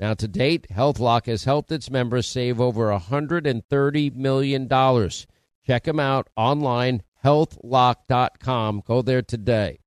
Now, to date, HealthLock has helped its members save over $130 million. Check them out online, healthlock.com. Go there today.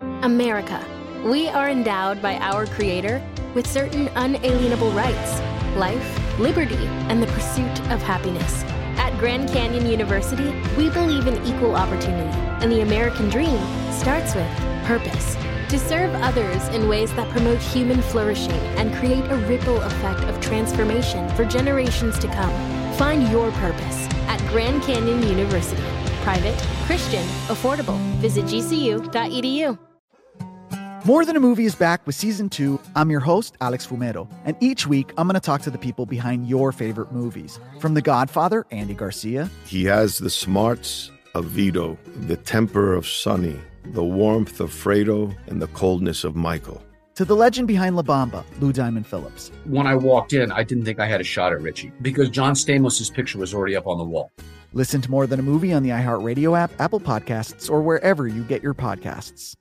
America. We are endowed by our Creator with certain unalienable rights life, liberty, and the pursuit of happiness. At Grand Canyon University, we believe in equal opportunity, and the American dream starts with purpose. To serve others in ways that promote human flourishing and create a ripple effect of transformation for generations to come. Find your purpose at Grand Canyon University. Private, Christian, affordable. Visit gcu.edu. More Than a Movie is back with season two. I'm your host, Alex Fumero, and each week I'm going to talk to the people behind your favorite movies. From The Godfather, Andy Garcia. He has the smarts of Vito, the temper of Sonny, the warmth of Fredo, and the coldness of Michael. To the legend behind La Bamba, Lou Diamond Phillips. When I walked in, I didn't think I had a shot at Richie because John Stamos' picture was already up on the wall. Listen to More Than a Movie on the iHeartRadio app, Apple Podcasts, or wherever you get your podcasts.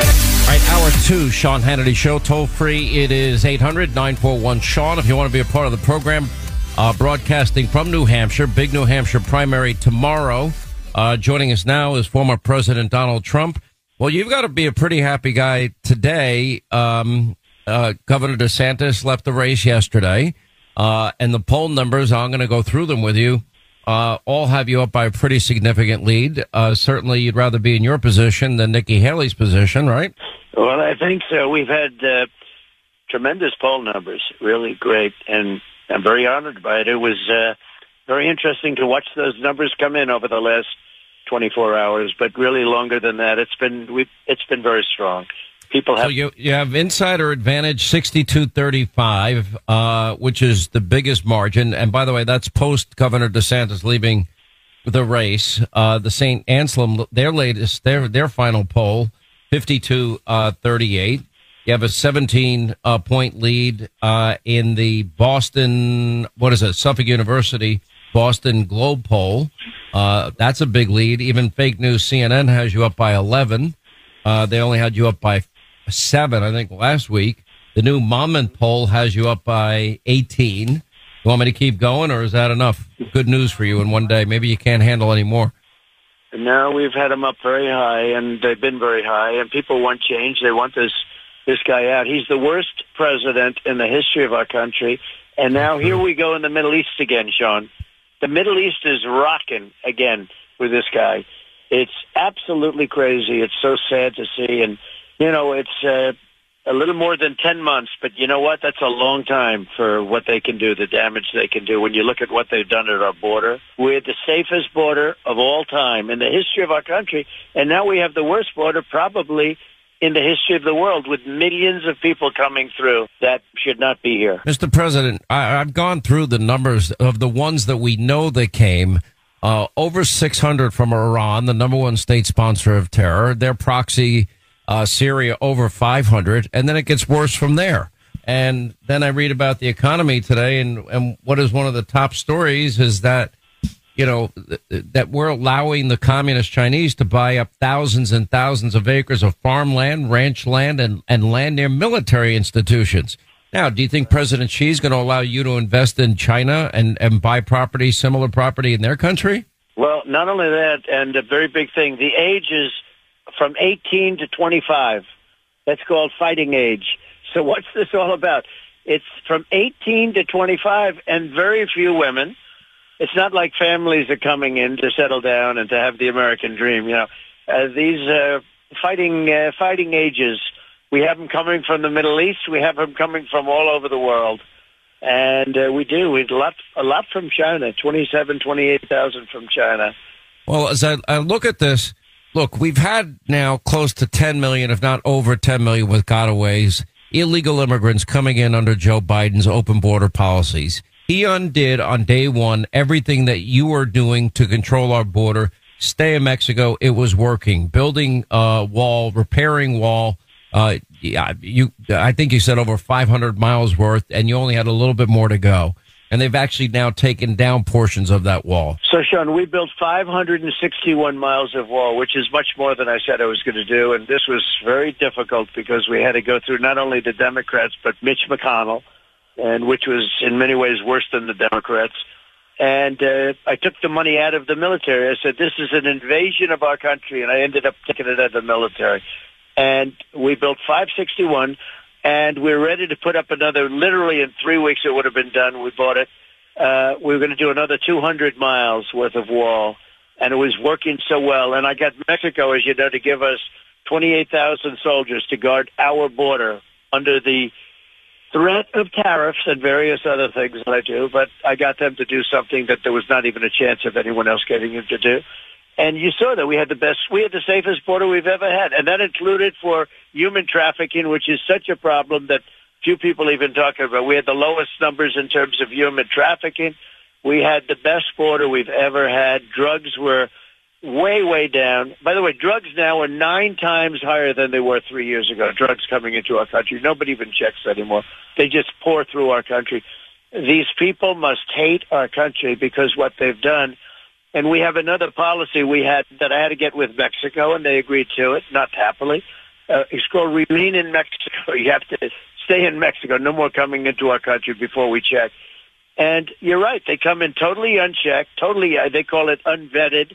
All right, hour two, Sean Hannity Show, toll free. It is 800 941 Sean. If you want to be a part of the program, uh, broadcasting from New Hampshire, big New Hampshire primary tomorrow. Uh, joining us now is former President Donald Trump. Well, you've got to be a pretty happy guy today. Um, uh, Governor DeSantis left the race yesterday, uh, and the poll numbers, I'm going to go through them with you, uh, all have you up by a pretty significant lead. Uh, certainly, you'd rather be in your position than Nikki Haley's position, right? Well, I think so. We've had uh, tremendous poll numbers, really great, and I'm very honored by it. It was very interesting to watch those numbers come in over the last 24 hours, but really longer than that. It's been we it's been very strong. People have so you you have insider advantage 62-35, uh, which is the biggest margin. And by the way, that's post Governor DeSantis leaving the race. Uh, the St. Anselm, their latest, their their final poll, 52-38. You have a 17 uh, point lead uh, in the Boston, what is it, Suffolk University Boston Globe poll. Uh, that's a big lead. Even fake news CNN has you up by 11. Uh, they only had you up by seven, I think, last week. The new Monmouth poll has you up by 18. You want me to keep going, or is that enough good news for you in one day? Maybe you can't handle any more. No, we've had them up very high, and they've been very high, and people want change. They want this this guy out. He's the worst president in the history of our country, and now here we go in the Middle East again, Sean. The Middle East is rocking again with this guy. It's absolutely crazy. It's so sad to see, and you know, it's uh, a little more than 10 months, but you know what? That's a long time for what they can do, the damage they can do. When you look at what they've done at our border, we're the safest border of all time in the history of our country, and now we have the worst border probably in the history of the world with millions of people coming through that should not be here. Mr. President, I, I've gone through the numbers of the ones that we know that came. Uh, over 600 from Iran, the number one state sponsor of terror. Their proxy uh, Syria over 500, and then it gets worse from there. And then I read about the economy today, and, and what is one of the top stories is that, you know, th- that we're allowing the communist Chinese to buy up thousands and thousands of acres of farmland, ranch land, and, and land near military institutions. Now, do you think President Xi is going to allow you to invest in China and, and buy property, similar property in their country? Well, not only that, and a very big thing, the age is from 18 to 25. That's called fighting age. So what's this all about? It's from 18 to 25 and very few women. It's not like families are coming in to settle down and to have the American dream. You know, uh, these uh, fighting uh, fighting ages. We have them coming from the Middle East. We have them coming from all over the world, and uh, we do. We a lot a lot from China. Twenty seven, twenty eight thousand from China. Well, as I, I look at this, look, we've had now close to 10 million, if not over 10 million with gotaways, illegal immigrants coming in under Joe Biden's open border policies. He undid on day one everything that you were doing to control our border. Stay in Mexico. It was working. Building a wall, repairing wall. Uh, you, I think you said over 500 miles worth and you only had a little bit more to go. And they've actually now taken down portions of that wall. So, Sean, we built 561 miles of wall, which is much more than I said I was going to do. And this was very difficult because we had to go through not only the Democrats, but Mitch McConnell, and which was in many ways worse than the Democrats. And uh, I took the money out of the military. I said, this is an invasion of our country. And I ended up taking it out of the military. And we built 561 and we're ready to put up another. Literally in three weeks, it would have been done. We bought it. Uh, we were going to do another 200 miles worth of wall, and it was working so well. And I got Mexico, as you know, to give us 28,000 soldiers to guard our border under the threat of tariffs and various other things that I do. But I got them to do something that there was not even a chance of anyone else getting them to do. And you saw that we had the best, we had the safest border we've ever had. And that included for human trafficking, which is such a problem that few people even talk about. We had the lowest numbers in terms of human trafficking. We had the best border we've ever had. Drugs were way, way down. By the way, drugs now are nine times higher than they were three years ago. Drugs coming into our country. Nobody even checks anymore. They just pour through our country. These people must hate our country because what they've done and we have another policy we had that I had to get with Mexico, and they agreed to it, not happily. Uh, it's called remain in Mexico. You have to stay in Mexico. No more coming into our country before we check. And you're right. They come in totally unchecked, totally, uh, they call it unvetted.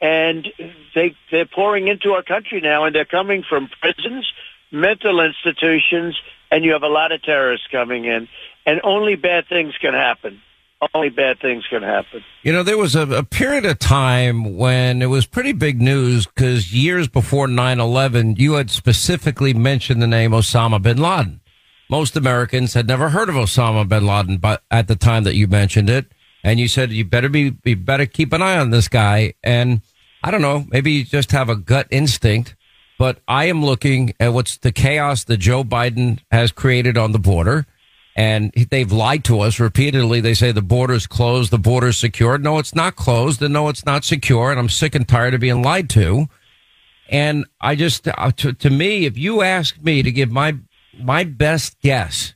And they, they're pouring into our country now, and they're coming from prisons, mental institutions, and you have a lot of terrorists coming in. And only bad things can happen only bad things can happen. You know, there was a, a period of time when it was pretty big news because years before 9-11, you had specifically mentioned the name Osama bin Laden. Most Americans had never heard of Osama bin Laden but at the time that you mentioned it. And you said you better be, you better keep an eye on this guy. And I don't know, maybe you just have a gut instinct, but I am looking at what's the chaos that Joe Biden has created on the border and they've lied to us repeatedly. They say the border's closed, the border's secured. No, it's not closed, and no, it's not secure. And I'm sick and tired of being lied to. And I just, uh, to, to me, if you ask me to give my my best guess,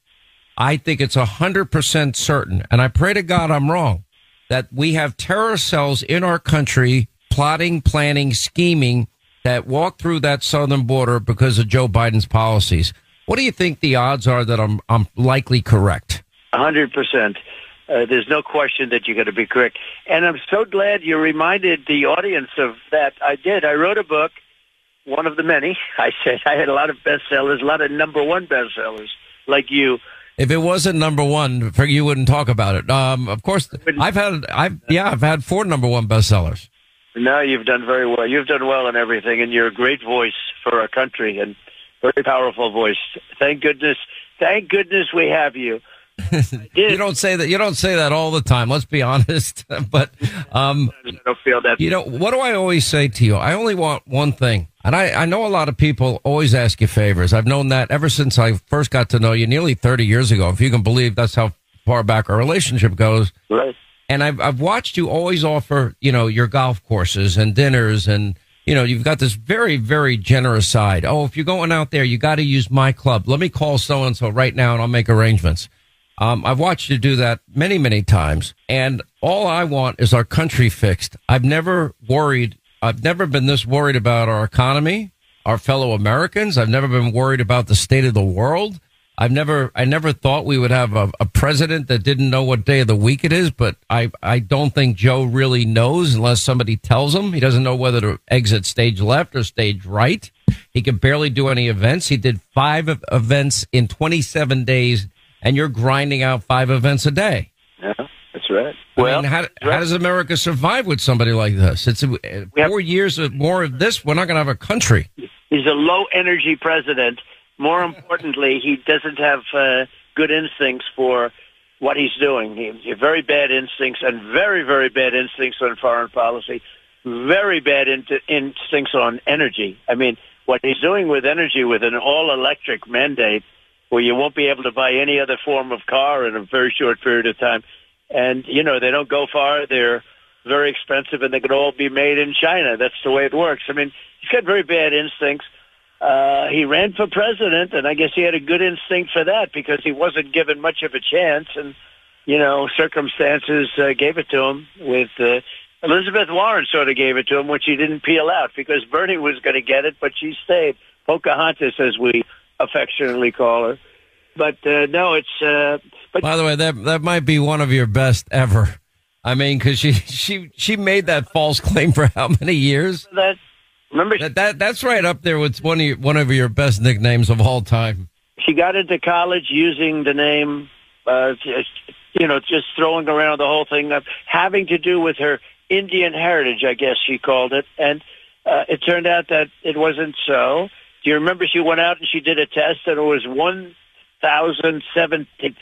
I think it's a hundred percent certain, and I pray to God I'm wrong, that we have terror cells in our country plotting, planning, scheming that walk through that southern border because of Joe Biden's policies. What do you think the odds are that I'm I'm likely correct? A hundred percent. Uh, there's no question that you're going to be correct. And I'm so glad you reminded the audience of that. I did. I wrote a book, one of the many. I said I had a lot of bestsellers, a lot of number one bestsellers, like you. If it wasn't number one, you wouldn't talk about it. Um, of course, I've had, I've yeah, I've had four number one bestsellers. No, you've done very well. You've done well in everything, and you're a great voice for our country. And very powerful voice. Thank goodness. Thank goodness we have you. you don't say that. You don't say that all the time. Let's be honest. but um, I don't feel that. You know what do I always say to you? I only want one thing, and I I know a lot of people always ask you favors. I've known that ever since I first got to know you, nearly thirty years ago. If you can believe, that's how far back our relationship goes. Right. And I've I've watched you always offer, you know, your golf courses and dinners and you know, you've got this very, very generous side. Oh, if you're going out there, you got to use my club. Let me call so and so right now and I'll make arrangements. Um, I've watched you do that many, many times. And all I want is our country fixed. I've never worried. I've never been this worried about our economy, our fellow Americans. I've never been worried about the state of the world. I've never, I never thought we would have a, a, president that didn't know what day of the week it is, but I, I don't think Joe really knows unless somebody tells him. He doesn't know whether to exit stage left or stage right. He can barely do any events. He did five events in 27 days, and you're grinding out five events a day. Yeah, that's right. I well, mean, how, how does America survive with somebody like this? It's uh, four have, years of more of this. We're not going to have a country. He's a low energy president more importantly, he doesn't have uh, good instincts for what he's doing. He, very bad instincts and very, very bad instincts on foreign policy. Very bad in- instincts on energy. I mean, what he's doing with energy with an all-electric mandate where you won't be able to buy any other form of car in a very short period of time and you know they don't go far. They're very expensive, and they could all be made in China. That's the way it works. I mean, he's got very bad instincts. Uh, he ran for president, and I guess he had a good instinct for that because he wasn't given much of a chance, and you know, circumstances uh, gave it to him. With uh, Elizabeth Warren, sort of gave it to him, which he didn't peel out because Bernie was going to get it, but she stayed. Pocahontas, as we affectionately call her. But uh, no, it's. Uh, but by the way, that that might be one of your best ever. I mean, because she she she made that false claim for how many years? That remember that, that that's right up there with one of your, one of your best nicknames of all time. She got into college using the name, uh, you know, just throwing around the whole thing of having to do with her Indian heritage, I guess she called it, and uh, it turned out that it wasn't so. Do you remember she went out and she did a test and it was one thousand seventy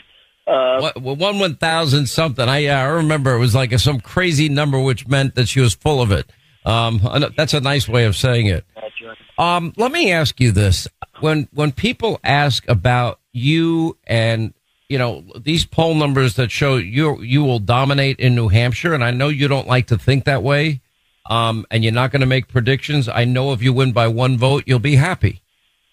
uh, one one thousand something. I I remember it was like a, some crazy number, which meant that she was full of it. Um, that's a nice way of saying it. Um, let me ask you this: when when people ask about you and you know these poll numbers that show you you will dominate in New Hampshire, and I know you don't like to think that way, um, and you're not going to make predictions. I know if you win by one vote, you'll be happy.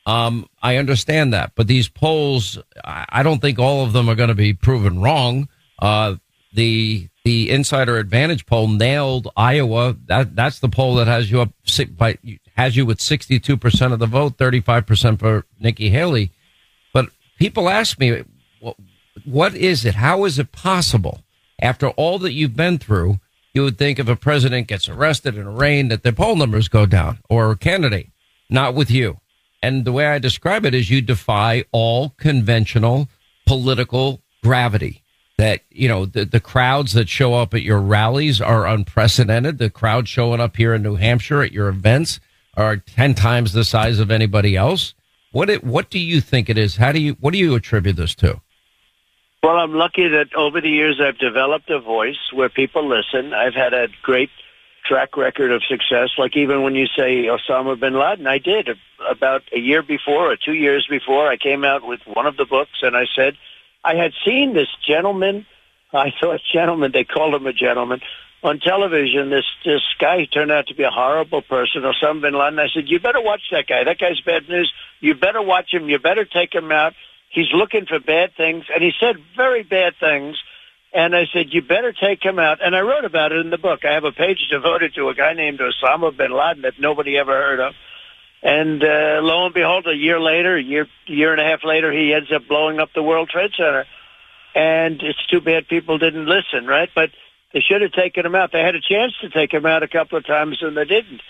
Um, I understand that, but these polls, I don't think all of them are going to be proven wrong. Uh, the the Insider Advantage poll nailed Iowa. That that's the poll that has you up by has you with sixty two percent of the vote, thirty five percent for Nikki Haley. But people ask me, what, what is it? How is it possible after all that you've been through? You would think if a president gets arrested and arraigned that the poll numbers go down or a candidate, not with you. And the way I describe it is you defy all conventional political gravity. That, you know, the, the crowds that show up at your rallies are unprecedented. The crowd showing up here in New Hampshire at your events are 10 times the size of anybody else. What it, what do you think it is? How do you, what do you attribute this to? Well, I'm lucky that over the years I've developed a voice where people listen. I've had a great track record of success. Like even when you say Osama bin Laden, I did about a year before or two years before. I came out with one of the books, and I said I had seen this gentleman. I thought gentleman. They called him a gentleman on television. This this guy turned out to be a horrible person, Osama bin Laden. I said, you better watch that guy. That guy's bad news. You better watch him. You better take him out. He's looking for bad things, and he said very bad things and I said, you better take him out. And I wrote about it in the book. I have a page devoted to a guy named Osama bin Laden that nobody ever heard of. And uh, lo and behold, a year later, a year, year and a half later, he ends up blowing up the World Trade Center. And it's too bad people didn't listen, right? But they should have taken him out. They had a chance to take him out a couple of times, and they didn't.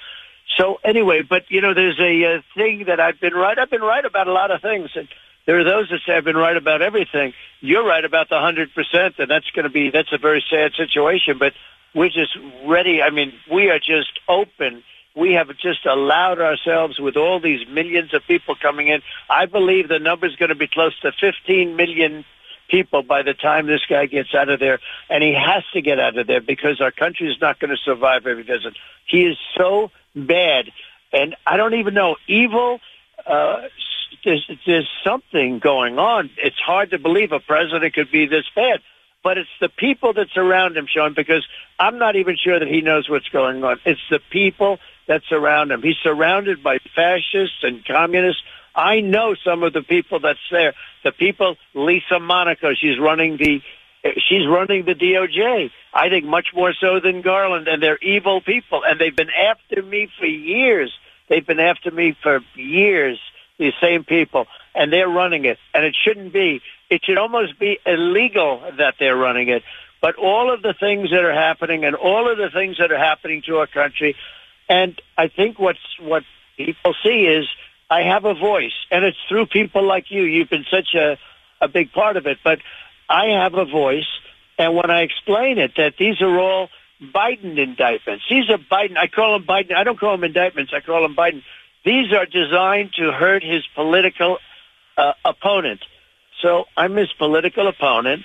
So anyway, but you know, there's a, a thing that I've been right. I've been right about a lot of things, and there are those that say I've been right about everything. You're right about the hundred percent, and that's going to be that's a very sad situation. But we're just ready. I mean, we are just open. We have just allowed ourselves with all these millions of people coming in. I believe the number is going to be close to 15 million people by the time this guy gets out of there. And he has to get out of there because our country is not going to survive if he doesn't. He is so bad. And I don't even know, evil, uh, there's there's something going on. It's hard to believe a president could be this bad, but it's the people that surround him, Sean. Because I'm not even sure that he knows what's going on. It's the people that surround him. He's surrounded by fascists and communists. I know some of the people that's there. The people, Lisa Monaco, she's running the she's running the DOJ. I think much more so than Garland, and they're evil people, and they've been after me for years. They've been after me for years these same people, and they're running it. And it shouldn't be. It should almost be illegal that they're running it. But all of the things that are happening and all of the things that are happening to our country, and I think what's what people see is I have a voice, and it's through people like you. You've been such a a big part of it, but I have a voice, and when I explain it, that these are all Biden indictments. These are Biden. I call them Biden. I don't call them indictments. I call them Biden these are designed to hurt his political uh, opponent. So I'm his political opponent,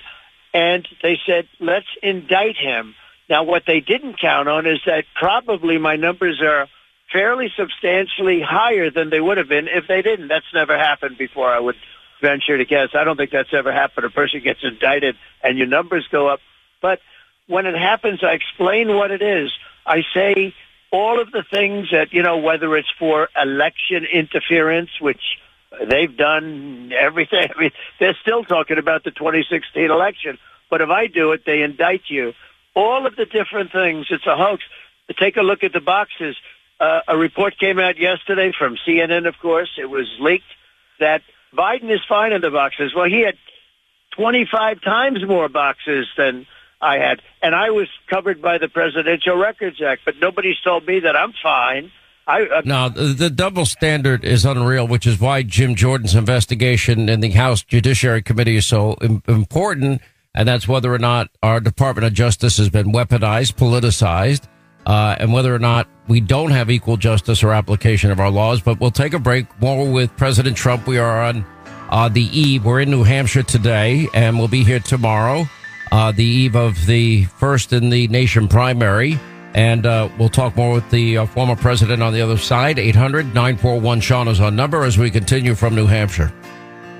and they said, let's indict him. Now, what they didn't count on is that probably my numbers are fairly substantially higher than they would have been if they didn't. That's never happened before, I would venture to guess. I don't think that's ever happened. A person gets indicted and your numbers go up But when it happens, I explain what it is. I say all of the things that, you know, whether it's for election interference, which they've done everything. I mean, they're still talking about the 2016 election. But if I do it, they indict you. All of the different things, it's a hoax. Take a look at the boxes. Uh, a report came out yesterday from CNN, of course. It was leaked that Biden is fine in the boxes. Well, he had 25 times more boxes than I had. And I was covered by the Presidential Records Act, but nobody's told me that I'm fine. I, uh, no, the, the double standard is unreal, which is why Jim Jordan's investigation in the House Judiciary Committee is so Im- important. And that's whether or not our Department of Justice has been weaponized, politicized, uh, and whether or not we don't have equal justice or application of our laws. But we'll take a break. More with President Trump. We are on uh, the eve. We're in New Hampshire today, and we'll be here tomorrow, uh, the eve of the first in the nation primary. And uh, we'll talk more with the uh, former president on the other side. 800 941 Sean is our number as we continue from New Hampshire.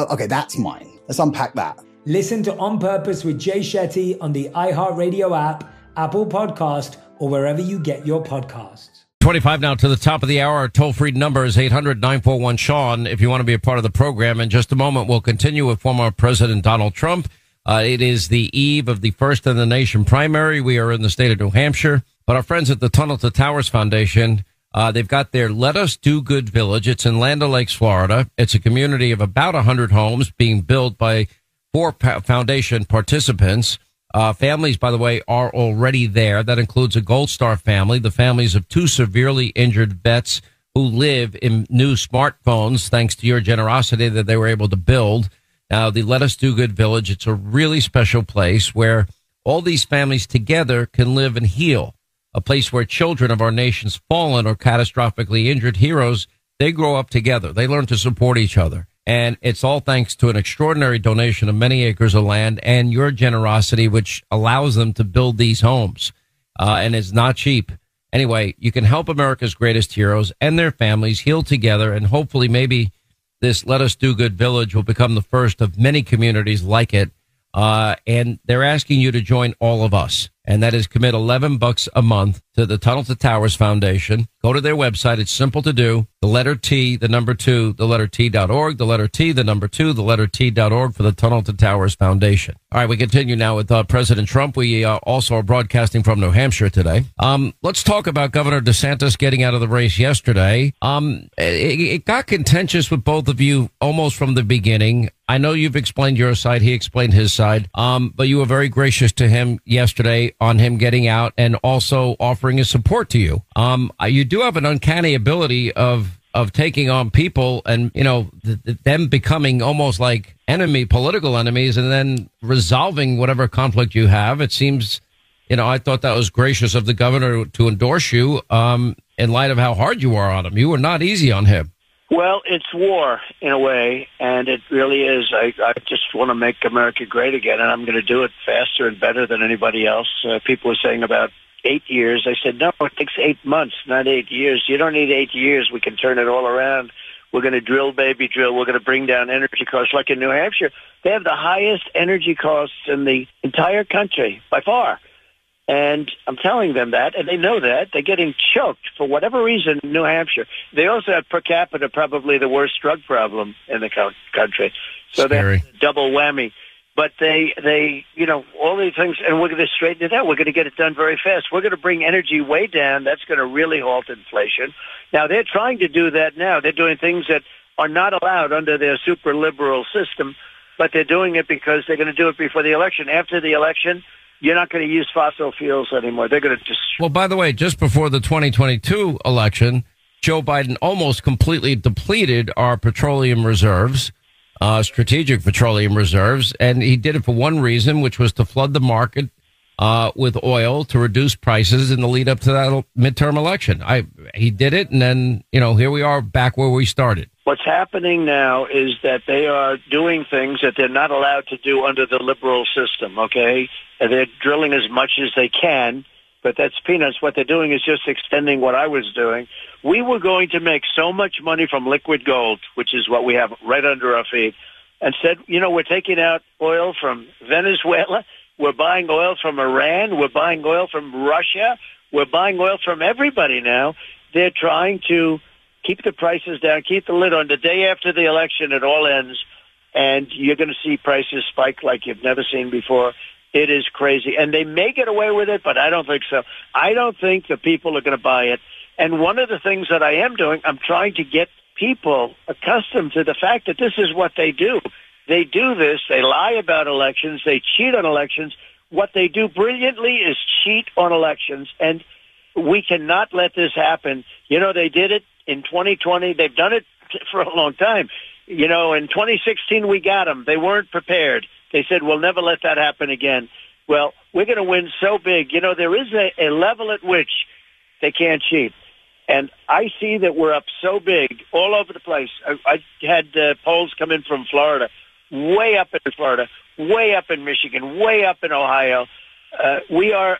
Oh, okay, that's mine. Let's unpack that. Listen to On Purpose with Jay Shetty on the iHeartRadio app, Apple Podcast, or wherever you get your podcasts. 25 now to the top of the hour. Our toll free number is 800 941 Sean. If you want to be a part of the program, in just a moment, we'll continue with former President Donald Trump. Uh, it is the eve of the first in the nation primary. We are in the state of New Hampshire, but our friends at the Tunnel to Towers Foundation, uh, they've got their Let Us Do Good Village. It's in Land O'Lakes, Florida. It's a community of about 100 homes being built by four foundation participants. Uh, families, by the way, are already there. That includes a Gold Star family, the families of two severely injured vets who live in new smart homes, thanks to your generosity that they were able to build. Now, the Let Us Do Good Village, it's a really special place where all these families together can live and heal. A place where children of our nation's fallen or catastrophically injured heroes, they grow up together. They learn to support each other. And it's all thanks to an extraordinary donation of many acres of land and your generosity, which allows them to build these homes. Uh, and it's not cheap. Anyway, you can help America's greatest heroes and their families heal together. And hopefully, maybe this Let Us Do Good Village will become the first of many communities like it. Uh, and they're asking you to join all of us and that is commit 11 bucks a month to the Tunnel to Towers Foundation. Go to their website. It's simple to do. The letter T, the number two, the letter T.org, the letter T, the number two, the letter T.org for the Tunnel to Towers Foundation. All right, we continue now with uh, President Trump. We uh, also are broadcasting from New Hampshire today. Um, let's talk about Governor DeSantis getting out of the race yesterday. Um, it, it got contentious with both of you almost from the beginning. I know you've explained your side. He explained his side. Um, but you were very gracious to him yesterday on him getting out and also offering his support to you. Um, you do have an uncanny ability of of taking on people and you know th- th- them becoming almost like enemy political enemies and then resolving whatever conflict you have. It seems you know i thought that was gracious of the governor to endorse you um, in light of how hard you are on him. You were not easy on him well, it's war in a way, and it really is. I, I just want to make America great again, and I'm going to do it faster and better than anybody else. Uh, people were saying about eight years. I said, no, it takes eight months, not eight years. You don't need eight years. We can turn it all around. We're going to drill, baby, drill. We're going to bring down energy costs. Like in New Hampshire, they have the highest energy costs in the entire country by far. And I'm telling them that, and they know that. They're getting choked for whatever reason in New Hampshire. They also have per capita probably the worst drug problem in the country. So they're double whammy. But they, they, you know, all these things, and we're going to straighten it out. We're going to get it done very fast. We're going to bring energy way down. That's going to really halt inflation. Now, they're trying to do that now. They're doing things that are not allowed under their super liberal system, but they're doing it because they're going to do it before the election. After the election, you're not going to use fossil fuels anymore. They're going to just. Well, by the way, just before the 2022 election, Joe Biden almost completely depleted our petroleum reserves, uh, strategic petroleum reserves, and he did it for one reason, which was to flood the market uh, with oil to reduce prices in the lead up to that midterm election. I he did it, and then you know here we are back where we started. What's happening now is that they are doing things that they're not allowed to do under the liberal system. Okay, and they're drilling as much as they can, but that's peanuts. What they're doing is just extending what I was doing. We were going to make so much money from liquid gold, which is what we have right under our feet, and said, you know, we're taking out oil from Venezuela We're buying oil from Iran. We're buying oil from Russia. We're buying oil from everybody now. They're trying to keep the prices down, keep the lid on. The day after the election, it all ends, and you're going to see prices spike like you've never seen before. It is crazy. And they may get away with it, but I don't think so. I don't think the people are going to buy it. And one of the things that I am doing, I'm trying to get people accustomed to the fact that this is what they do. They do this. They lie about elections. They cheat on elections. What they do brilliantly is cheat on elections. And we cannot let this happen. You know, they did it in 2020. They've done it for a long time. You know, in 2016, we got them. They weren't prepared. They said, we'll never let that happen again. Well, we're going to win so big. You know, there is a, a level at which they can't cheat. And I see that we're up so big all over the place. I, I had uh, polls come in from Florida, way up in Florida, way up in Michigan, way up in Ohio. Uh, we are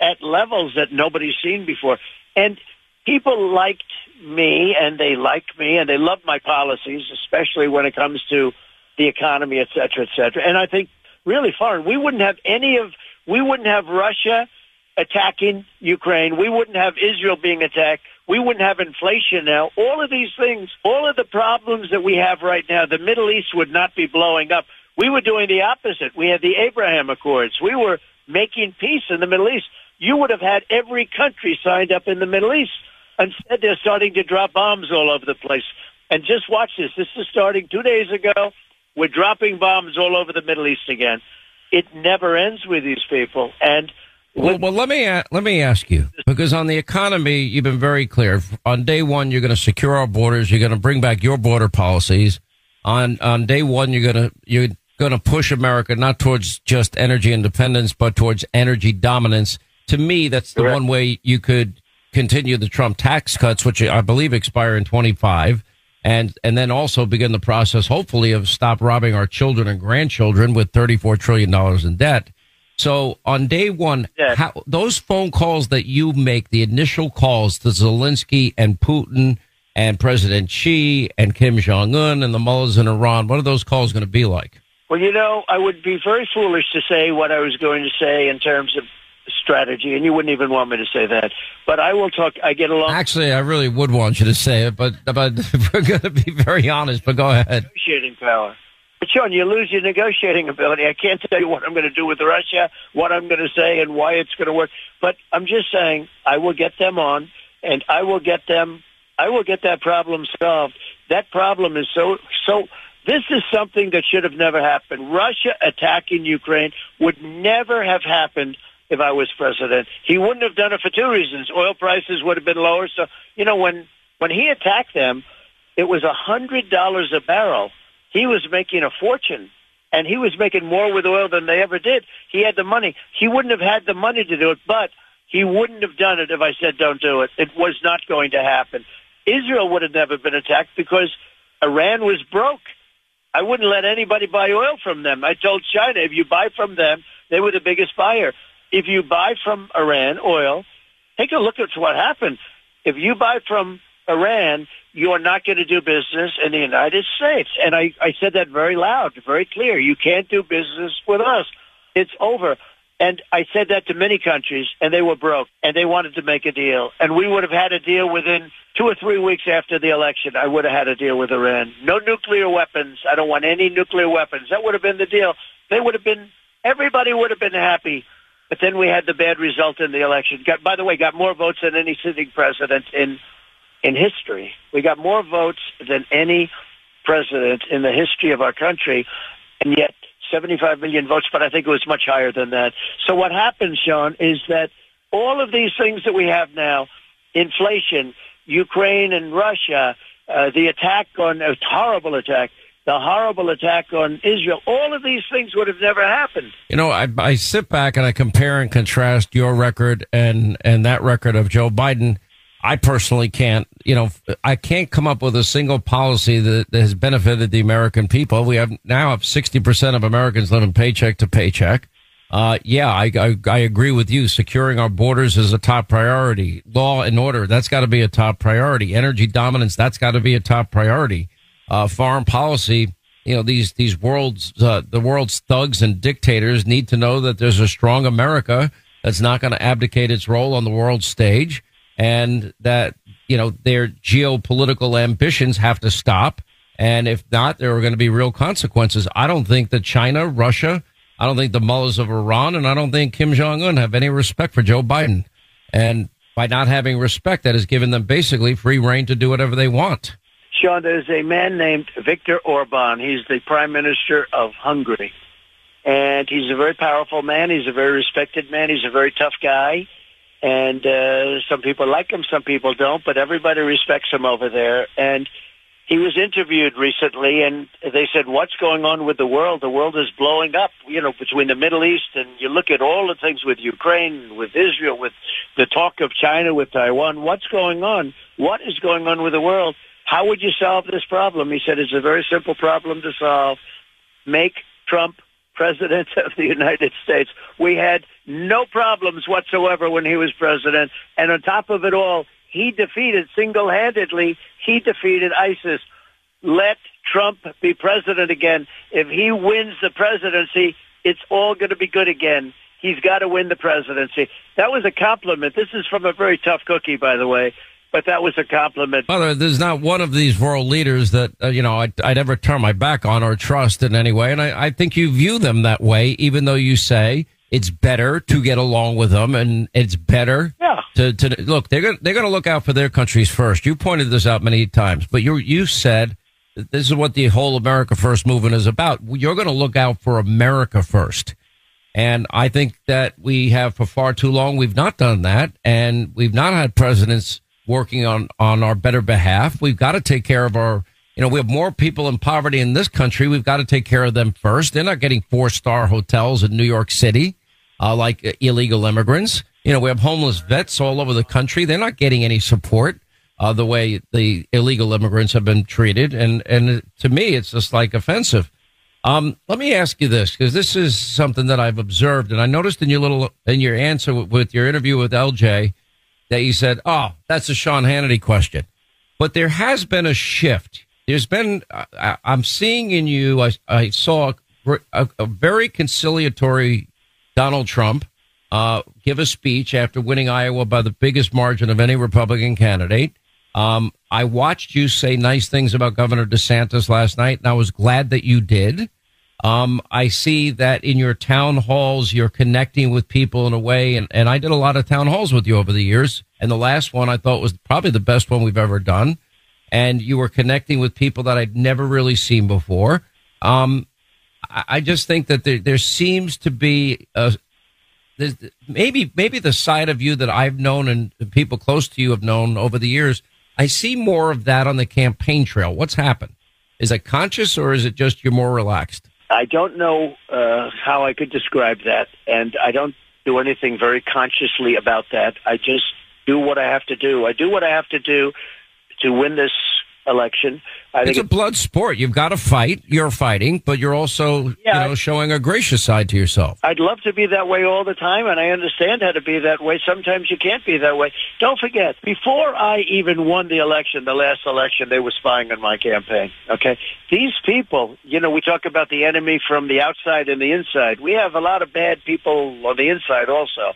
at levels that nobody's seen before. And people liked me and they like me and they love my policies, especially when it comes to the economy, et cetera, et cetera. And I think really foreign, we wouldn't have any of, we wouldn't have Russia attacking Ukraine. We wouldn't have Israel being attacked. We wouldn't have inflation now. All of these things, all of the problems that we have right now, the Middle East would not be blowing up. We were doing the opposite. We had the Abraham Accords. We were making peace in the Middle East. You would have had every country signed up in the Middle East. Instead, they're starting to drop bombs all over the place. And just watch this. This is starting two days ago. We're dropping bombs all over the Middle East again. It never ends with these people. And well, well, let me let me ask you because on the economy, you've been very clear. On day one, you're going to secure our borders. You're going to bring back your border policies. On on day one, you're going to you're going to push America not towards just energy independence, but towards energy dominance. To me, that's the Correct. one way you could continue the Trump tax cuts, which I believe expire in 25 and and then also begin the process, hopefully, of stop robbing our children and grandchildren with thirty four trillion dollars in debt. So on day one, how, those phone calls that you make, the initial calls to Zelensky and Putin and President Xi and Kim Jong Un and the mullahs in Iran, what are those calls going to be like? Well, you know, I would be very foolish to say what I was going to say in terms of strategy, and you wouldn't even want me to say that. But I will talk. I get along. Actually, I really would want you to say it, but but we're going to be very honest. But go ahead. Negotiating power. But Sean, you lose your negotiating ability. I can't tell you what I'm going to do with Russia, what I'm going to say, and why it's going to work. But I'm just saying, I will get them on, and I will get them. I will get that problem solved. That problem is so so. This is something that should have never happened. Russia attacking Ukraine would never have happened if I was president. He wouldn't have done it for two reasons. Oil prices would have been lower. So, you know, when, when he attacked them, it was a hundred dollars a barrel. He was making a fortune and he was making more with oil than they ever did. He had the money. He wouldn't have had the money to do it, but he wouldn't have done it if I said don't do it. It was not going to happen. Israel would have never been attacked because Iran was broke. I wouldn't let anybody buy oil from them. I told China, if you buy from them, they were the biggest buyer if you buy from Iran oil, take a look at what happened. If you buy from Iran, you are not going to do business in the United States. And I, I said that very loud, very clear. You can't do business with us. It's over. And I said that to many countries, and they were broke, and they wanted to make a deal. And we would have had a deal within two or three weeks after the election. I would have had a deal with Iran. No nuclear weapons. I don't want any nuclear weapons. That would have been the deal. They would have been, everybody would have been happy but then we had the bad result in the election. Got, by the way, got more votes than any sitting president in in history. We got more votes than any president in the history of our country, and yet 75 million votes. But I think it was much higher than that. So what happens, Sean, is that all of these things that we have now, inflation, Ukraine and Russia, uh, the attack on a horrible attack the horrible attack on Israel. All of these things would have never happened. You know, I, I sit back and I compare and contrast your record and, and that record of Joe Biden. I personally can't, you know, I can't come up with a single policy that, that has benefited the American people. We have now have 60% of Americans living paycheck to paycheck. Uh, yeah, I, I, I agree with you. Securing our borders is a top priority. Law and order, that's got to be a top priority. Energy dominance, that's got to be a top priority uh, foreign policy, you know these these world's uh, the world's thugs and dictators need to know that there's a strong America that's not going to abdicate its role on the world stage, and that you know their geopolitical ambitions have to stop. And if not, there are going to be real consequences. I don't think that China, Russia, I don't think the mullahs of Iran, and I don't think Kim Jong Un have any respect for Joe Biden. And by not having respect, that has given them basically free reign to do whatever they want. Sean, there's a man named Viktor Orban. He's the prime minister of Hungary. And he's a very powerful man. He's a very respected man. He's a very tough guy. And uh, some people like him, some people don't, but everybody respects him over there. And he was interviewed recently, and they said, "What's going on with the world? The world is blowing up. You know, between the Middle East and you look at all the things with Ukraine, with Israel, with the talk of China, with Taiwan. What's going on? What is going on with the world? How would you solve this problem?" He said, "It's a very simple problem to solve. Make Trump president of the United States. We had no problems whatsoever when he was president, and on top of it all." He defeated single-handedly. He defeated ISIS. Let Trump be president again. If he wins the presidency, it's all going to be good again. He's got to win the presidency. That was a compliment. This is from a very tough cookie, by the way but that was a compliment. Way, there's not one of these world leaders that uh, you know I'd, I'd, ever turn my back on or trust in any way, and I, I, think you view them that way, even though you say it's better to get along with them, and it's better yeah. to, to look. They're gonna, they're going to look out for their countries first. You pointed this out many times, but you you said this is what the whole America First movement is about. You're going to look out for America first. And I think that we have for far too long, we've not done that. And we've not had presidents working on, on our better behalf. We've got to take care of our, you know, we have more people in poverty in this country. We've got to take care of them first. They're not getting four star hotels in New York City uh, like uh, illegal immigrants. You know, we have homeless vets all over the country. They're not getting any support uh, the way the illegal immigrants have been treated. And, and to me, it's just like offensive. Um, let me ask you this, because this is something that I've observed, and I noticed in your little in your answer with, with your interview with LJ that you said, "Oh, that's a Sean Hannity question," but there has been a shift. There's been I, am seeing in you. I, I saw a, a, very conciliatory Donald Trump uh, give a speech after winning Iowa by the biggest margin of any Republican candidate. Um, I watched you say nice things about Governor DeSantis last night, and I was glad that you did. Um, I see that in your town halls, you're connecting with people in a way, and, and I did a lot of town halls with you over the years. And the last one I thought was probably the best one we've ever done. And you were connecting with people that I'd never really seen before. Um, I just think that there, there seems to be a, maybe maybe the side of you that I've known and people close to you have known over the years. I see more of that on the campaign trail. What's happened? Is it conscious or is it just you're more relaxed? I don't know uh, how I could describe that, and I don't do anything very consciously about that. I just do what I have to do. I do what I have to do to win this election. I it's a blood sport. You've got to fight. You're fighting, but you're also, yeah, you know, showing a gracious side to yourself. I'd love to be that way all the time, and I understand how to be that way. Sometimes you can't be that way. Don't forget, before I even won the election, the last election, they were spying on my campaign. Okay, these people, you know, we talk about the enemy from the outside and the inside. We have a lot of bad people on the inside also.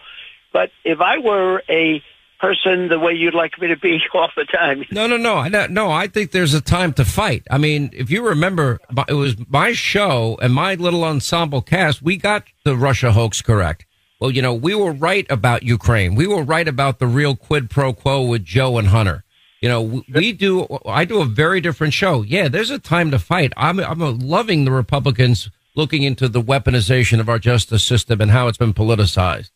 But if I were a person the way you'd like me to be all the time. No, no, no, no. I think there's a time to fight. I mean, if you remember, it was my show and my little ensemble cast. We got the Russia hoax correct. Well, you know, we were right about Ukraine. We were right about the real quid pro quo with Joe and Hunter. You know, we do. I do a very different show. Yeah, there's a time to fight. I'm I'm loving the Republicans looking into the weaponization of our justice system and how it's been politicized.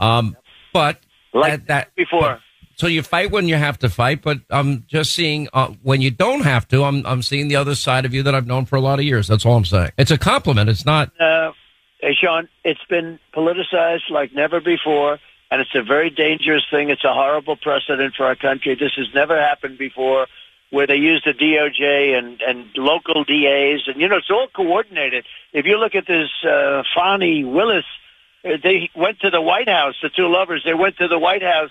Um, but like that, that before. So you fight when you have to fight, but I'm just seeing uh, when you don't have to. I'm I'm seeing the other side of you that I've known for a lot of years. That's all I'm saying. It's a compliment. It's not. Uh, hey, Sean, it's been politicized like never before, and it's a very dangerous thing. It's a horrible precedent for our country. This has never happened before, where they use the DOJ and and local DAs, and you know it's all coordinated. If you look at this uh, Fani Willis they went to the White House, the two lovers. They went to the White House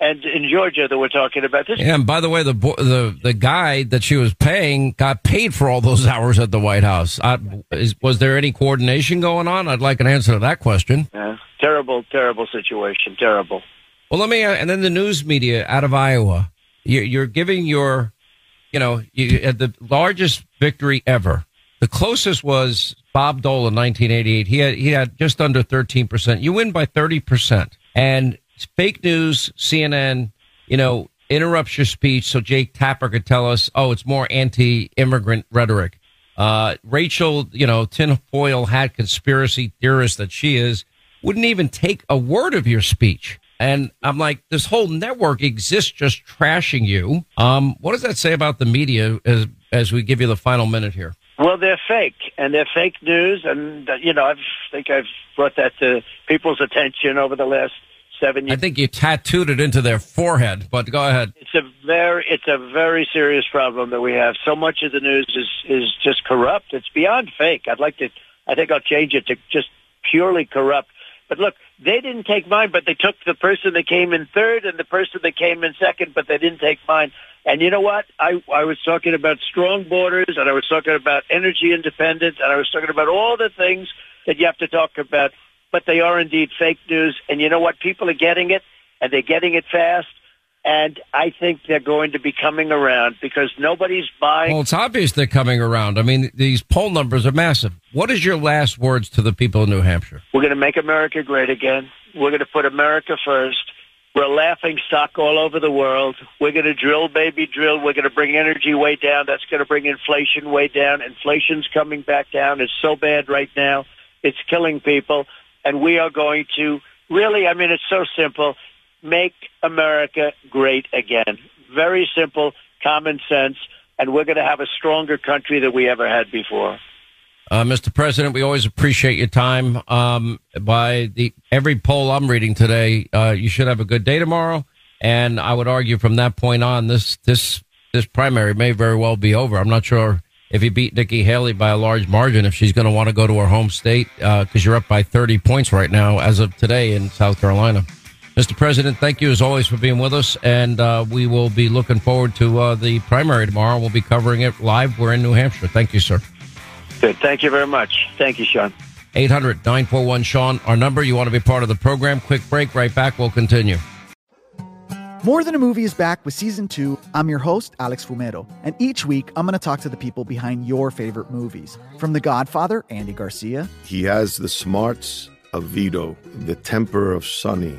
and in Georgia that we're talking about. This Yeah, and by the way, the the the guy that she was paying got paid for all those hours at the White House. I, is, was there any coordination going on? I'd like an answer to that question. Yeah, terrible, terrible situation. Terrible. Well, let me. uh, And then the news media out of Iowa, you're, you're giving your, you know, you had the largest victory ever. The closest was Bob Dole in 1988. He had he had just under 13 percent. You win by 30 percent, and fake news, CNN, you know, interrupts your speech so Jake Tapper could tell us, oh, it's more anti-immigrant rhetoric. Uh, Rachel, you know, tinfoil hat conspiracy theorist that she is, wouldn't even take a word of your speech. And I'm like, this whole network exists just trashing you. Um, what does that say about the media as as we give you the final minute here? Well, they're fake, and they're fake news, and uh, you know, I think I've brought that to people's attention over the last seven years. I think you tattooed it into their forehead, but go ahead. It's a very, it's a very serious problem that we have. So much of the news is is just corrupt. It's beyond fake. I'd like to. I think I'll change it to just purely corrupt. But look, they didn't take mine, but they took the person that came in third and the person that came in second, but they didn't take mine. And you know what? I, I was talking about strong borders and I was talking about energy independence and I was talking about all the things that you have to talk about, but they are indeed fake news. And you know what? People are getting it and they're getting it fast. And I think they're going to be coming around because nobody's buying. Well, it's obvious they're coming around. I mean, these poll numbers are massive. What is your last words to the people of New Hampshire? We're going to make America great again. We're going to put America first. We're a laughing stock all over the world. We're going to drill, baby, drill. We're going to bring energy way down. That's going to bring inflation way down. Inflation's coming back down. It's so bad right now. It's killing people. And we are going to really, I mean, it's so simple. Make America great again. Very simple, common sense. And we're going to have a stronger country than we ever had before. Uh, Mr. President, we always appreciate your time. Um, by the every poll I'm reading today, uh, you should have a good day tomorrow. And I would argue from that point on, this this this primary may very well be over. I'm not sure if you beat Nikki Haley by a large margin, if she's going to want to go to her home state because you're up by 30 points right now as of today in South Carolina. Mr. President, thank you as always for being with us, and uh, we will be looking forward to uh, the primary tomorrow. We'll be covering it live. We're in New Hampshire. Thank you, sir. Good. Thank you very much. Thank you, Sean. 800 941 Sean, our number. You want to be part of the program? Quick break, right back. We'll continue. More Than a Movie is back with season two. I'm your host, Alex Fumero, and each week I'm going to talk to the people behind your favorite movies. From The Godfather, Andy Garcia, He has the smarts of Vito, the temper of Sonny,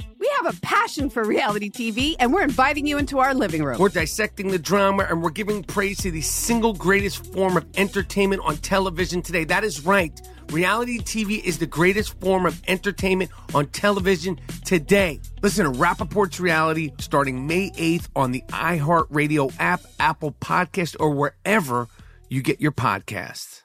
We have a passion for reality TV, and we're inviting you into our living room. We're dissecting the drama and we're giving praise to the single greatest form of entertainment on television today. That is right. Reality TV is the greatest form of entertainment on television today. Listen to Rapaport's Reality starting May 8th on the iHeartRadio app, Apple Podcast, or wherever you get your podcasts.